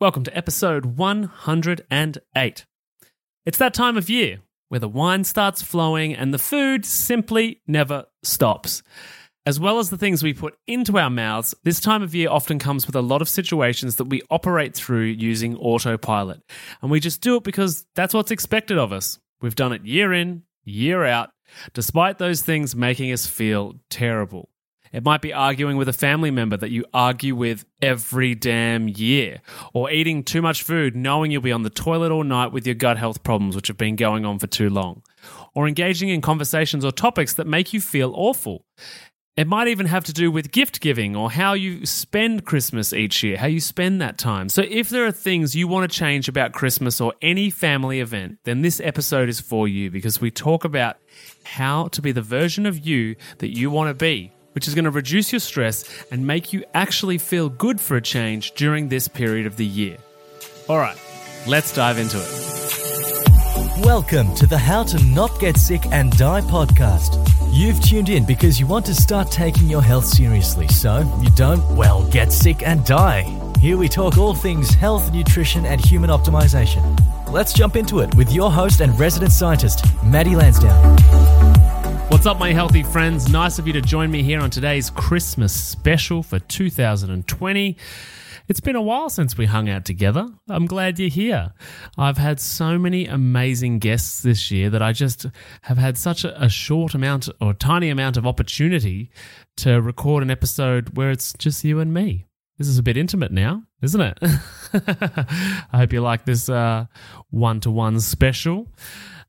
Welcome to episode 108. It's that time of year where the wine starts flowing and the food simply never stops. As well as the things we put into our mouths, this time of year often comes with a lot of situations that we operate through using autopilot. And we just do it because that's what's expected of us. We've done it year in, year out, despite those things making us feel terrible. It might be arguing with a family member that you argue with every damn year, or eating too much food knowing you'll be on the toilet all night with your gut health problems, which have been going on for too long, or engaging in conversations or topics that make you feel awful. It might even have to do with gift giving or how you spend Christmas each year, how you spend that time. So, if there are things you want to change about Christmas or any family event, then this episode is for you because we talk about how to be the version of you that you want to be which is going to reduce your stress and make you actually feel good for a change during this period of the year. All right, let's dive into it. Welcome to the How to Not Get Sick and Die podcast. You've tuned in because you want to start taking your health seriously so you don't, well, get sick and die. Here we talk all things health, nutrition, and human optimization. Let's jump into it with your host and resident scientist, Maddie Lansdowne. What's up, my healthy friends? Nice of you to join me here on today's Christmas special for 2020. It's been a while since we hung out together. I'm glad you're here. I've had so many amazing guests this year that I just have had such a, short amount or tiny amount of opportunity to record an episode where it's just you and me. This is a bit intimate now, isn't it? I hope you like this one to one special.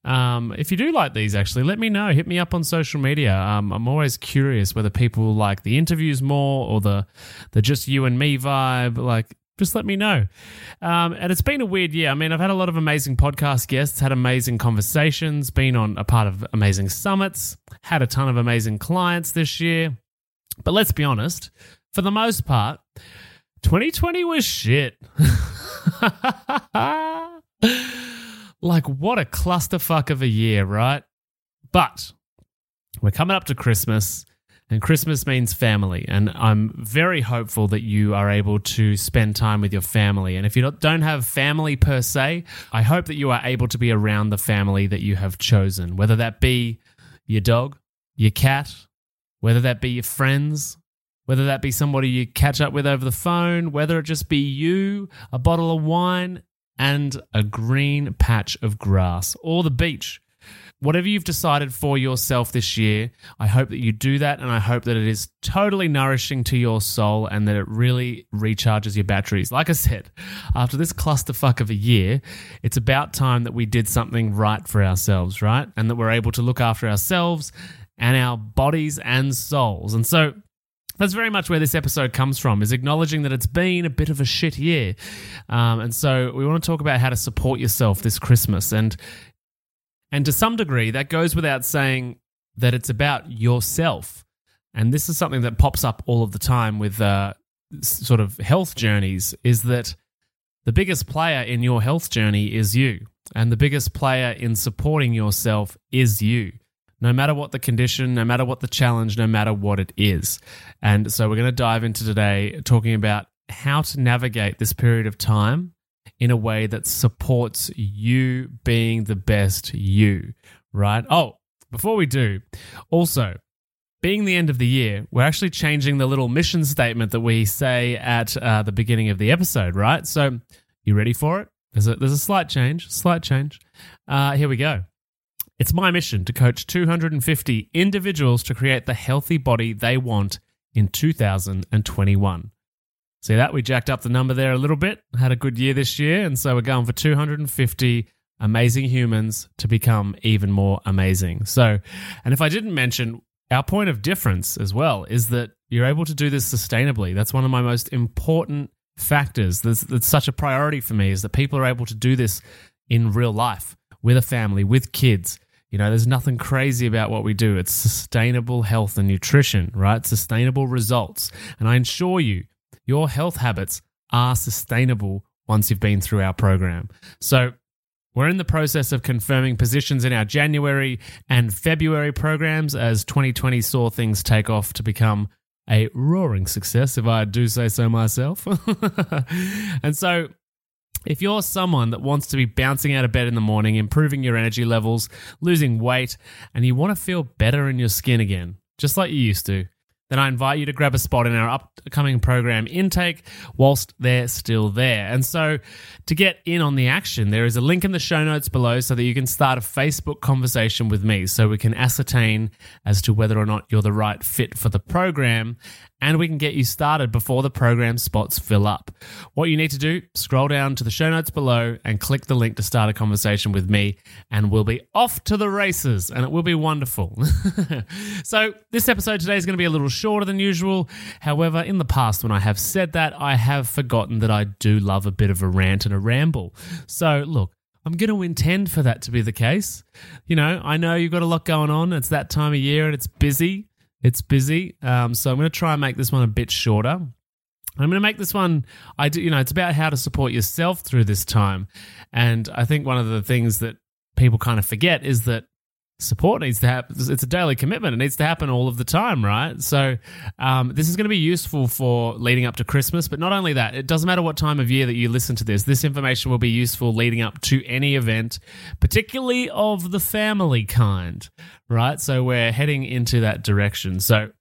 Um, if you do like these, actually, let me know. Hit me up on social media. Um, I'm always curious whether people like the interviews more or the the just you and me vibe. Like, just let me know. Um, and it's been a weird year. I mean, I've had a lot of amazing podcast guests, had amazing conversations, been on a part of amazing summits, had a ton of amazing clients this year. But let's be honest, for the most part, 2020 was shit. Like, what a clusterfuck of a year, right? But we're coming up to Christmas, and Christmas means family. And I'm very hopeful that you are able to spend time with your family. And if you don't have family per se, I hope that you are able to be around the family that you have chosen, whether that be your dog, your cat, whether that be your friends, whether that be somebody you catch up with over the phone, whether it just be you, a bottle of wine, and a green patch of grass or the beach. Whatever you've decided for yourself this year, I hope that you do that and I hope that it is totally nourishing to your soul and that it really recharges your batteries. Like I said, after this clusterfuck of a year, it's about time that we did something right for ourselves, right? And that we're able to look after ourselves and our bodies and souls. And so that's very much where this episode comes from is acknowledging that it's been a bit of a shit year. Um, and so we want to talk about how to support yourself this christmas. And and to some degree that goes without saying that it's about yourself. And this is something that pops up all of the time with uh, sort of health journeys is that the biggest player in your health journey is you. And the biggest player in supporting yourself is you no matter what the condition, no matter what the challenge, no matter what it is. And so we're going to dive into today talking about how to navigate this period of time in a way that supports you being the best you, right? Oh, before we do, also, being the end of the year, we're actually changing the little mission statement that we say at uh, the beginning of the episode, right? So, you ready for it? There's a, there's a slight change, slight change. Uh, here we go. It's my mission to coach 250 individuals to create the healthy body they want in 2021. See that? We jacked up the number there a little bit. Had a good year this year. And so we're going for 250 amazing humans to become even more amazing. So, and if I didn't mention, our point of difference as well is that you're able to do this sustainably. That's one of my most important factors. That's, that's such a priority for me is that people are able to do this in real life with a family, with kids, you know, there's nothing crazy about what we do. It's sustainable health and nutrition, right? Sustainable results. And I assure you, your health habits are sustainable once you've been through our program. So, we're in the process of confirming positions in our January and February programs as 2020 saw things take off to become a roaring success, if I do say so myself. and so If you're someone that wants to be bouncing out of bed in the morning, improving your energy levels, losing weight, and you want to feel better in your skin again, just like you used to, then I invite you to grab a spot in our upcoming program intake whilst they're still there. And so, to get in on the action, there is a link in the show notes below so that you can start a Facebook conversation with me so we can ascertain as to whether or not you're the right fit for the program and we can get you started before the program spots fill up. What you need to do, scroll down to the show notes below and click the link to start a conversation with me, and we'll be off to the races, and it will be wonderful. so, this episode today is going to be a little shorter than usual. However, in the past, when I have said that, I have forgotten that I do love a bit of a rant and a ramble. So, look, I'm going to intend for that to be the case. You know, I know you've got a lot going on. It's that time of year and it's busy. It's busy. Um, so I'm going to try and make this one a bit shorter. I'm going to make this one. I do, you know, it's about how to support yourself through this time, and I think one of the things that people kind of forget is that support needs to happen. It's a daily commitment. It needs to happen all of the time, right? So, um, this is going to be useful for leading up to Christmas. But not only that, it doesn't matter what time of year that you listen to this. This information will be useful leading up to any event, particularly of the family kind, right? So, we're heading into that direction. So,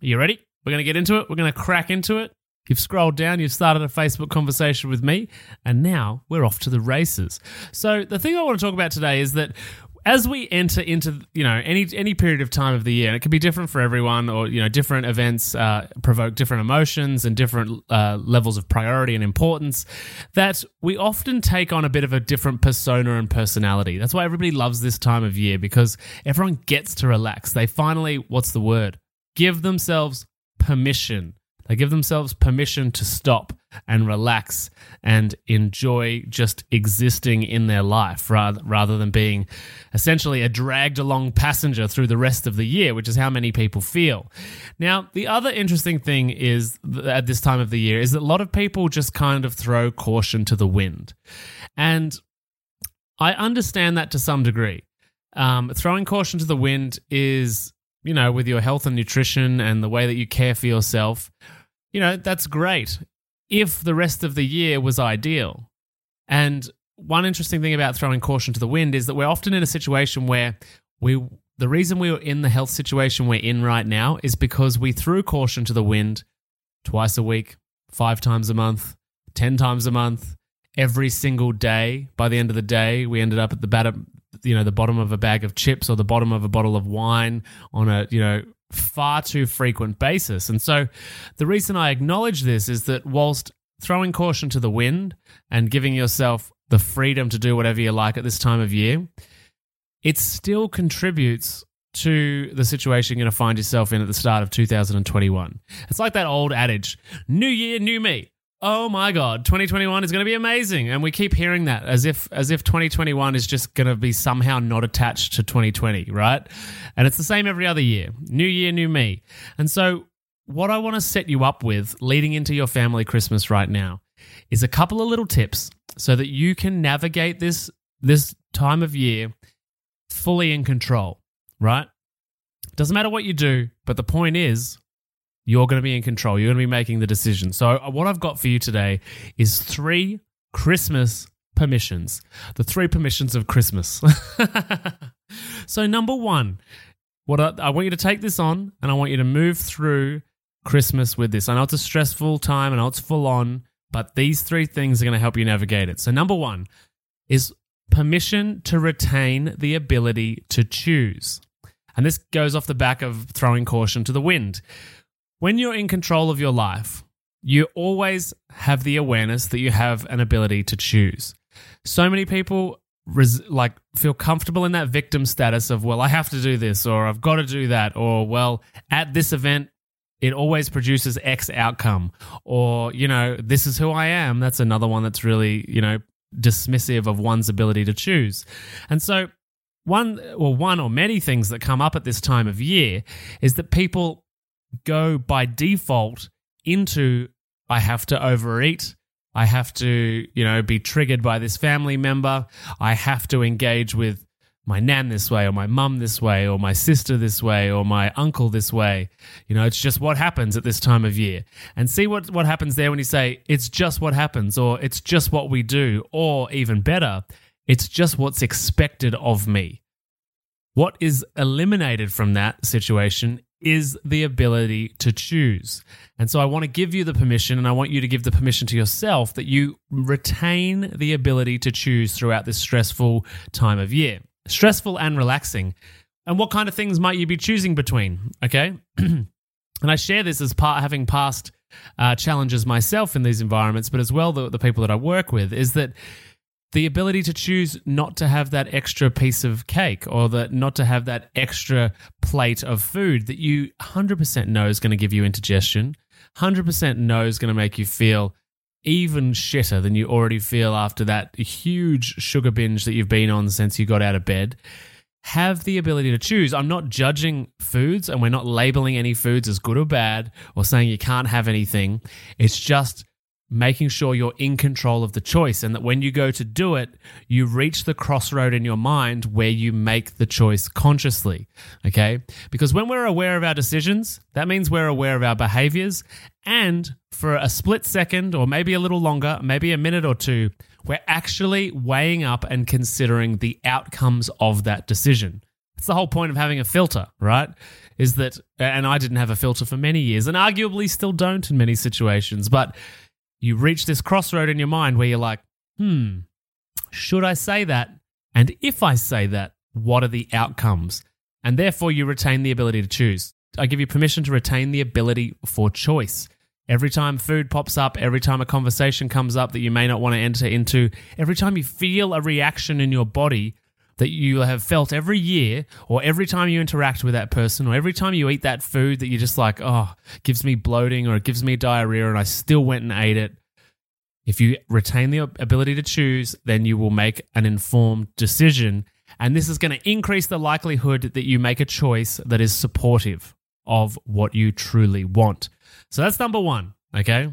you ready? We're going to get into it. We're going to crack into it. You've scrolled down, you've started a Facebook conversation with me, and now we're off to the races. So, the thing I want to talk about today is that as we enter into you know any any period of time of the year, and it can be different for everyone, or you know different events uh, provoke different emotions and different uh, levels of priority and importance. That we often take on a bit of a different persona and personality. That's why everybody loves this time of year because everyone gets to relax. They finally, what's the word? Give themselves permission they give themselves permission to stop and relax and enjoy just existing in their life rather, rather than being essentially a dragged along passenger through the rest of the year, which is how many people feel. Now, the other interesting thing is at this time of the year is that a lot of people just kind of throw caution to the wind. And I understand that to some degree. Um, throwing caution to the wind is, you know, with your health and nutrition and the way that you care for yourself you know, that's great if the rest of the year was ideal. And one interesting thing about throwing caution to the wind is that we're often in a situation where we the reason we are in the health situation we're in right now is because we threw caution to the wind twice a week, five times a month, 10 times a month, every single day. By the end of the day, we ended up at the bottom, you know, the bottom of a bag of chips or the bottom of a bottle of wine on a, you know, far too frequent basis. And so the reason I acknowledge this is that whilst throwing caution to the wind and giving yourself the freedom to do whatever you like at this time of year, it still contributes to the situation you're going to find yourself in at the start of 2021. It's like that old adage new year, new me oh my god 2021 is going to be amazing. And we keep hearing that as if as if 2021 is just going to be somehow not attached to 2020 right? And it's the same every other year. New year new me. And so what i want to set you up with leading into your family christmas right now is a couple of little tips so that you can navigate this this time of year fully in control right? Doesn't matter what you do but the point is you're going to be in control. You're going to be making the decision. So, uh, what I've got for you today is three Christmas permissions. The three permissions of Christmas. so, number one, what I, I, want you to take this on and I want you to move through Christmas with this. I know it's a stressful time, I know it's full on, but these three things are going to help you navigate it. So, number one is permission to retain the ability to choose. And this goes off the back of throwing caution to the wind. When you're in control of your life, you always have the awareness that you have an ability to choose. So many people res- like feel comfortable in that victim status of well, I have to do this or I've got to do that or well, at this event it always produces X outcome or you know, this is who I am. That's another one that's really, you know, dismissive of one's ability to choose. And so one or one or many things that come up at this time of year is that people go by default into I have to overeat. I have to, you know, be triggered by this family member. I have to engage with my nan this way or my mum this way or my sister this way or my uncle this way. You know, it's just what happens at this time of year. And see what, what happens there when you say, it's just what happens or it's just what we do or even better, it's just what's expected of me. What is eliminated from that situation is the ability to choose. And so I want to give you the permission and I want you to give the permission to yourself that you retain the ability to choose throughout this stressful time of year stressful and relaxing. And what kind of things might you be choosing between? Okay. and I share this as part having passed uh, challenges myself in these environments, but as well the, the people that I work with is that the ability to choose not to have that extra piece of cake or that not to have that extra plate of food that you 100% know is going to give you indigestion, 100% know is going to make you feel even shitter than you already feel after that huge sugar binge that you've been on since you got out of bed. Have the ability to choose. I'm not judging foods and we're not labeling any foods as good or bad or saying you can't have anything. It's just making sure you're in control of the choice and that when you go to do it, you reach the crossroad in your mind where you make the choice consciously. Okay. Because when we're aware of our decisions, that means we're aware of our behaviors. And for a split second or maybe a little longer, maybe a minute or two, we're actually weighing up and considering the outcomes of that decision. It's the whole point of having a filter, right? Is that, and I didn't have a filter for many years and arguably still don't in many situations, but you reach this crossroad in your mind where you're like, hmm, should I say that? And if I say that, what are the outcomes? And therefore, you retain the ability to choose. I give you permission to retain the ability for choice. Every time food pops up, every time a conversation comes up that you may not want to enter into, every time you feel a reaction in your body, that you have felt every year or every time you interact with that person or every time you eat that food that you're just like, oh, gives me bloating or it gives me diarrhea and I still went and ate it. If you retain the ability to choose, then you will make an informed decision. And this is going to increase the likelihood that you make a choice that is supportive of what you truly want. So that's number one. Okay.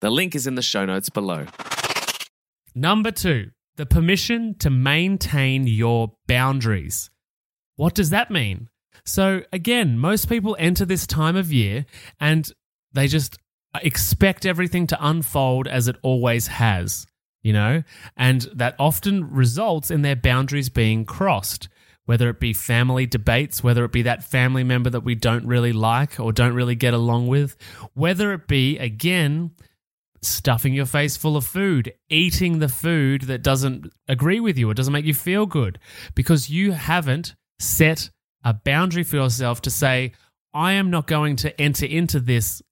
The link is in the show notes below. Number two, the permission to maintain your boundaries. What does that mean? So, again, most people enter this time of year and they just expect everything to unfold as it always has, you know, and that often results in their boundaries being crossed. Whether it be family debates, whether it be that family member that we don't really like or don't really get along with, whether it be, again, stuffing your face full of food, eating the food that doesn't agree with you or doesn't make you feel good because you haven't set a boundary for yourself to say, I am not going to enter into this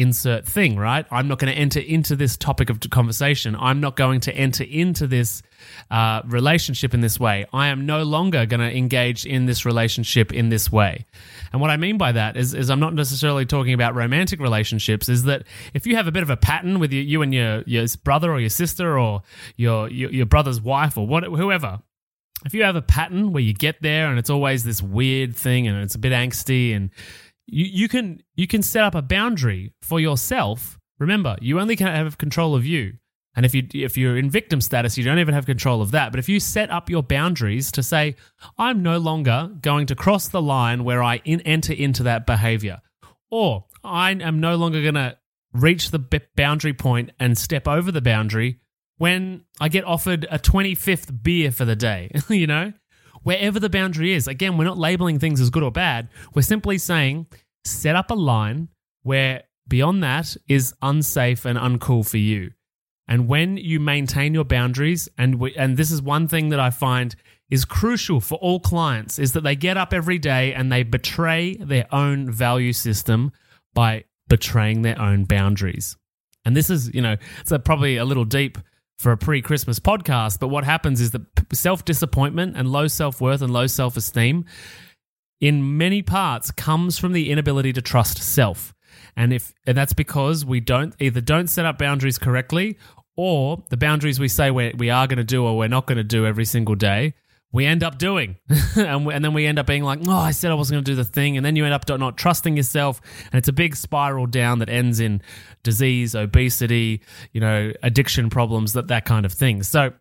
insert thing, right? I'm not going to enter into this topic of conversation. I'm not going to enter into this uh, relationship in this way. I am no longer going to engage in this relationship in this way. And what I mean by that is, is I'm not necessarily talking about romantic relationships. Is that if you have a bit of a pattern with you, you and your your brother or your sister or your your, your brother's wife or what, whoever, if you have a pattern where you get there and it's always this weird thing and it's a bit angsty and you, you can you can set up a boundary for yourself. Remember, you only can have control of you. And if you if you're in victim status, you don't even have control of that. But if you set up your boundaries to say, I'm no longer going to cross the line where I in, enter into that behavior, or I am no longer going to reach the b- boundary point and step over the boundary when I get offered a 25th beer for the day, you know? Wherever the boundary is. Again, we're not labeling things as good or bad. We're simply saying set up a line where beyond that is unsafe and uncool for you. And when you maintain your boundaries, and we, and this is one thing that I find is crucial for all clients, is that they get up every day and they betray their own value system by betraying their own boundaries. And this is, you know, it's a, probably a little deep for a pre-Christmas podcast, but what happens is that self-disappointment and low self-worth and low self-esteem in many parts comes from the inability to trust self. And if and that's because we don't either don't set up boundaries correctly or the boundaries we say we we are going to do or we're not going to do every single day, we end up doing. and, we, and then we end up being like, oh, I said I wasn't going to do the thing. And then you end up not trusting yourself. And it's a big spiral down that ends in disease, obesity, you know, addiction problems, that, that kind of thing. So,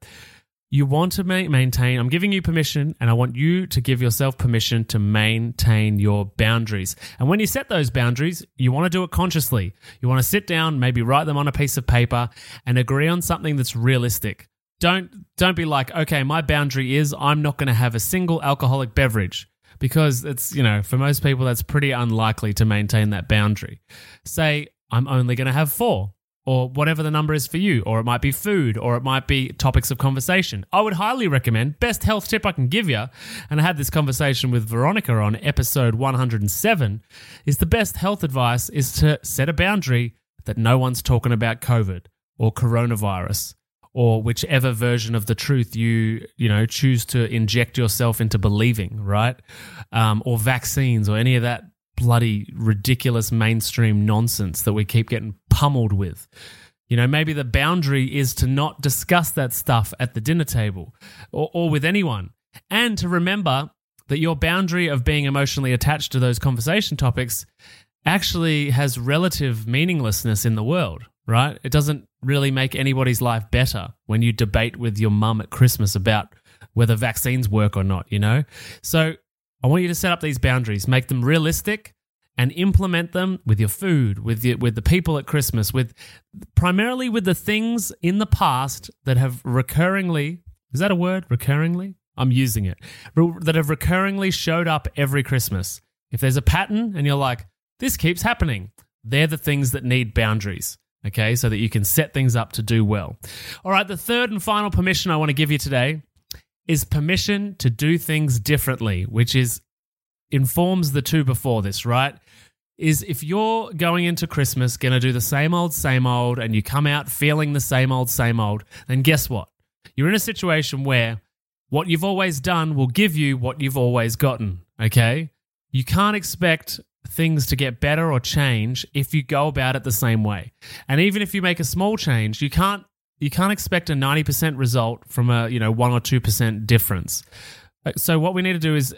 you want to ma- maintain, I'm giving you permission, and I want you to give yourself permission to maintain your boundaries. And when you set those boundaries, you want to do it consciously. You want to sit down, maybe write them on a piece of paper, and agree on something that's realistic. Don't don't be like, okay, my boundary is I'm not going to have a single alcoholic beverage because it's you know for most people that's pretty unlikely to maintain that boundary. Say I'm only going to have four or whatever the number is for you, or it might be food, or it might be topics of conversation. I would highly recommend, best health tip I can give you, and I had this conversation with Veronica on episode 107, is the best health advice is to set a boundary that no one's talking about COVID or coronavirus or whichever version of the truth you you know choose to inject yourself into believing right um, or vaccines or any of that bloody ridiculous mainstream nonsense that we keep getting pummeled with. You know, maybe the boundary is to not discuss that stuff at the dinner table or, or with anyone. And to remember that your boundary of being emotionally attached to those conversation topics actually has relative meaninglessness in the world, right? It doesn't really make anybody's life better when you debate with your mum at Christmas about whether vaccines work or not, you know? So I want you to set up these boundaries, make them realistic, and implement them with your food, with the, with the people at Christmas, with primarily with the things in the past that have recurringly is that a word? Recurringly? I'm using it. That have recurringly showed up every Christmas. If there's a pattern and you're like, this keeps happening, they're the things that need boundaries. Okay, so that you can set things up to do well. All right, the third and final permission I want to give you today is permission to do things differently, which is informs the two before this, right? Is if you're going into Christmas going to do the same old, same old, and you come out feeling the same old, same old, then guess what? You're in a situation where what you've always done will give you what you've always gotten, okay? You can't expect things to get better or change if you go about it the same way. And even if you make a small change, you can't you can't expect a 90% result from a, you know, 1 or 2% difference. Uh, so what we need to do is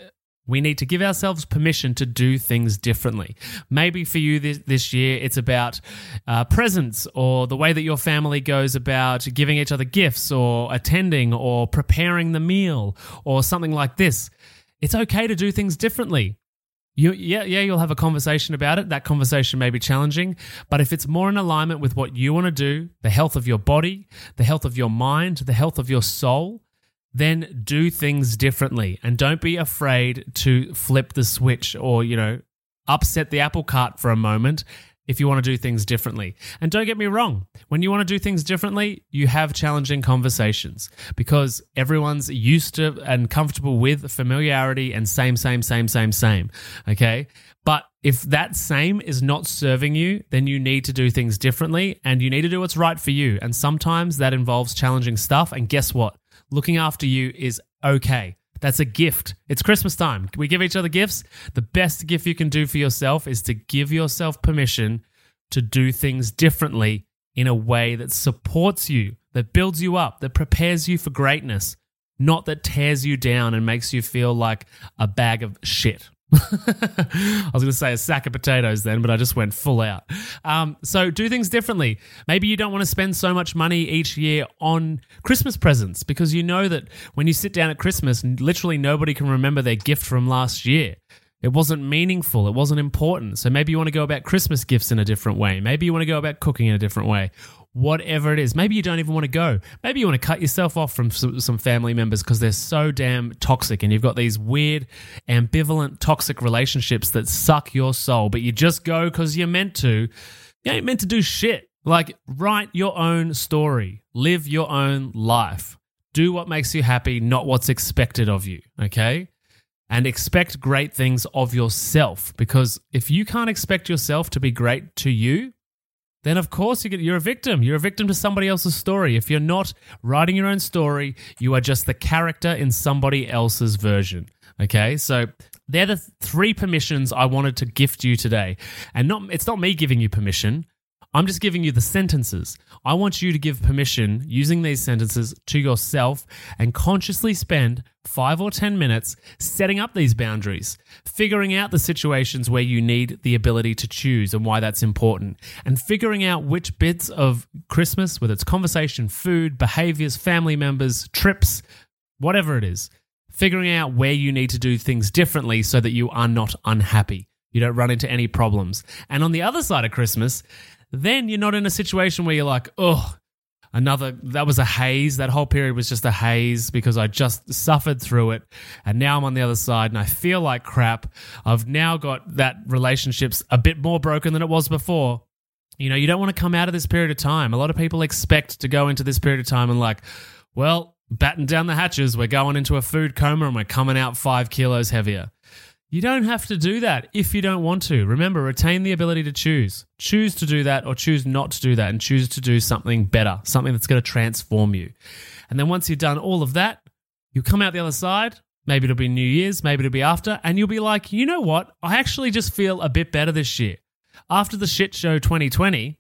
we need to give ourselves permission to do things differently. Maybe for you this, this year, it's about uh, presents or the way that your family goes about giving each other gifts or attending or preparing the meal or something like this. It's okay to do things differently. You, yeah, yeah, you'll have a conversation about it. That conversation may be challenging, but if it's more in alignment with what you want to do, the health of your body, the health of your mind, the health of your soul, then do things differently and don't be afraid to flip the switch or, you know, upset the apple cart for a moment if you want to do things differently. And don't get me wrong, when you want to do things differently, you have challenging conversations because everyone's used to and comfortable with familiarity and same, same, same, same, same. Okay. But if that same is not serving you, then you need to do things differently and you need to do what's right for you. And sometimes that involves challenging stuff. And guess what? Looking after you is okay. That's a gift. It's Christmas time. We give each other gifts. The best gift you can do for yourself is to give yourself permission to do things differently in a way that supports you, that builds you up, that prepares you for greatness, not that tears you down and makes you feel like a bag of shit. I was going to say a sack of potatoes then, but I just went full out. Um, so do things differently. Maybe you don't want to spend so much money each year on Christmas presents because you know that when you sit down at Christmas, literally nobody can remember their gift from last year. It wasn't meaningful. It wasn't important. So maybe you want to go about Christmas gifts in a different way. Maybe you want to go about cooking in a different way whatever it is. Maybe you don't even want to go. Maybe you want to cut yourself off from some family members because they're so damn toxic and you've got these weird, ambivalent, toxic relationships that suck your soul, but you just go because you're meant to. You ain't meant to do shit. Like, write your own story, live your own life, do what makes you happy, not what's expected of you, okay? And expect great things of yourself because if you can't expect yourself to be great to you, then of course you get, you're a victim. You're a victim to somebody else's story. If you're not writing your own story, you are just the character in somebody else's version. Okay, so they're the three permissions I wanted to gift you today, and not it's not me giving you permission. I'm just giving you the sentences. I want you to give permission using these sentences to yourself and consciously spend five or 10 minutes setting up these boundaries, figuring out the situations where you need the ability to choose and why that's important, and figuring out which bits of Christmas, whether it's conversation, food, behaviors, family members, trips, whatever it is, figuring out where you need to do things differently so that you are not unhappy. You don't run into any problems. And on the other side of Christmas, then you're not in a situation where you're like, oh, another, that was a haze. That whole period was just a haze because I just suffered through it. And now I'm on the other side and I feel like crap. I've now got that relationship's a bit more broken than it was before. You know, you don't want to come out of this period of time. A lot of people expect to go into this period of time and, like, well, batten down the hatches. We're going into a food coma and we're coming out five kilos heavier. You don't have to do that if you don't want to. Remember, retain the ability to choose. Choose to do that or choose not to do that and choose to do something better, something that's going to transform you. And then once you've done all of that, you'll come out the other side. Maybe it'll be New Year's, maybe it'll be after, and you'll be like, you know what? I actually just feel a bit better this year. After the shit show 2020,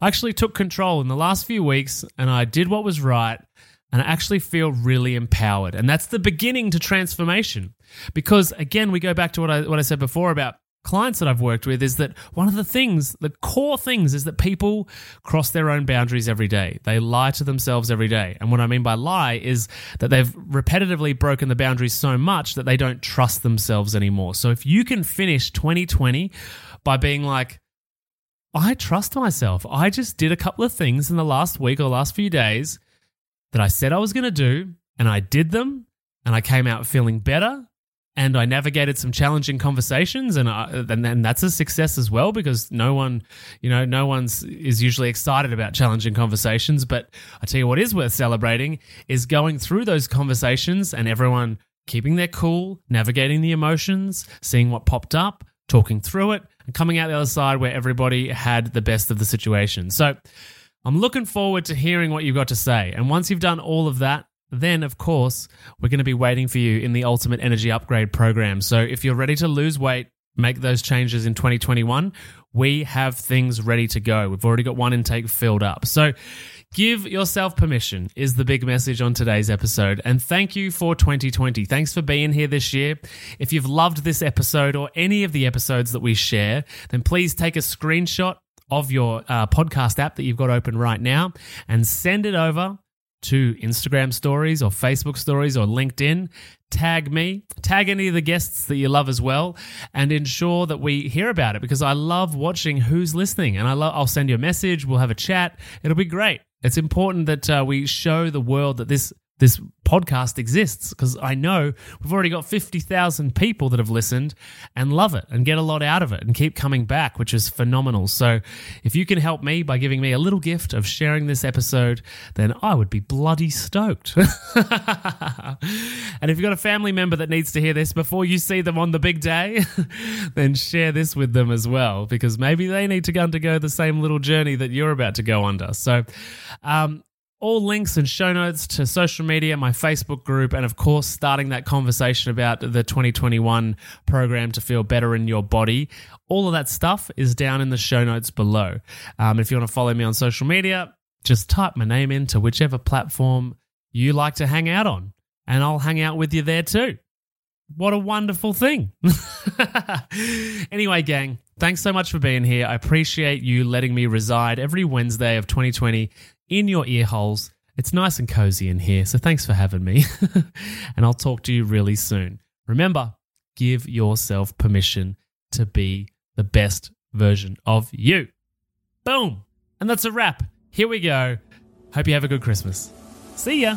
I actually took control in the last few weeks and I did what was right and I actually feel really empowered. And that's the beginning to transformation. Because again, we go back to what I what I said before about clients that I've worked with is that one of the things, the core things is that people cross their own boundaries every day. They lie to themselves every day. And what I mean by lie is that they've repetitively broken the boundaries so much that they don't trust themselves anymore. So if you can finish 2020 by being like, I trust myself. I just did a couple of things in the last week or last few days that I said I was going to do, and I did them, and I came out feeling better. And I navigated some challenging conversations, and I, and then that's a success as well because no one, you know, no one's is usually excited about challenging conversations. But I tell you what is worth celebrating is going through those conversations and everyone keeping their cool, navigating the emotions, seeing what popped up, talking through it, and coming out the other side where everybody had the best of the situation. So I'm looking forward to hearing what you've got to say. And once you've done all of that, then of course, we're going to be waiting for you in the Ultimate Energy Upgrade program. So if you're ready to lose weight, make those changes in 2021, we have things ready to go. We've already got one intake filled up. So give yourself permission is the big message on today's episode. And thank you for 2020. Thanks for being here this year. If you've loved this episode or any of the episodes that we share, then please take a screenshot of your uh, podcast app that you've got open right now and send it over to Instagram stories or Facebook stories or LinkedIn. Tag me, tag any of the guests that you love as well, and ensure that we hear about it because I love watching who's listening. And I love, I'll send you a message, we'll have a chat. It'll be great. It's important that uh, we show the world that this this podcast exists because I know we've already got 50,000 people that have listened and love it and get a lot out of it and keep coming back, which is phenomenal. So, if you can help me by giving me a little gift of sharing this episode, then I would be bloody stoked. and if you've got a family member that needs to hear this before you see them on the big day, then share this with them as well because maybe they need to undergo the same little journey that you're about to go under. So, um, all links and show notes to social media, my Facebook group, and of course, starting that conversation about the 2021 program to feel better in your body. All of that stuff is down in the show notes below. Um, if you want to follow me on social media, just type my name into whichever platform you like to hang out on, and I'll hang out with you there too. What a wonderful thing. anyway, gang, thanks so much for being here. I appreciate you letting me reside every Wednesday of 2020 in your ear holes. It's nice and cozy in here, so thanks for having me. and I'll talk to you really soon. Remember, give yourself permission to be the best version of you. Boom. And that's a wrap. Here we go. Hope you have a good Christmas. See ya.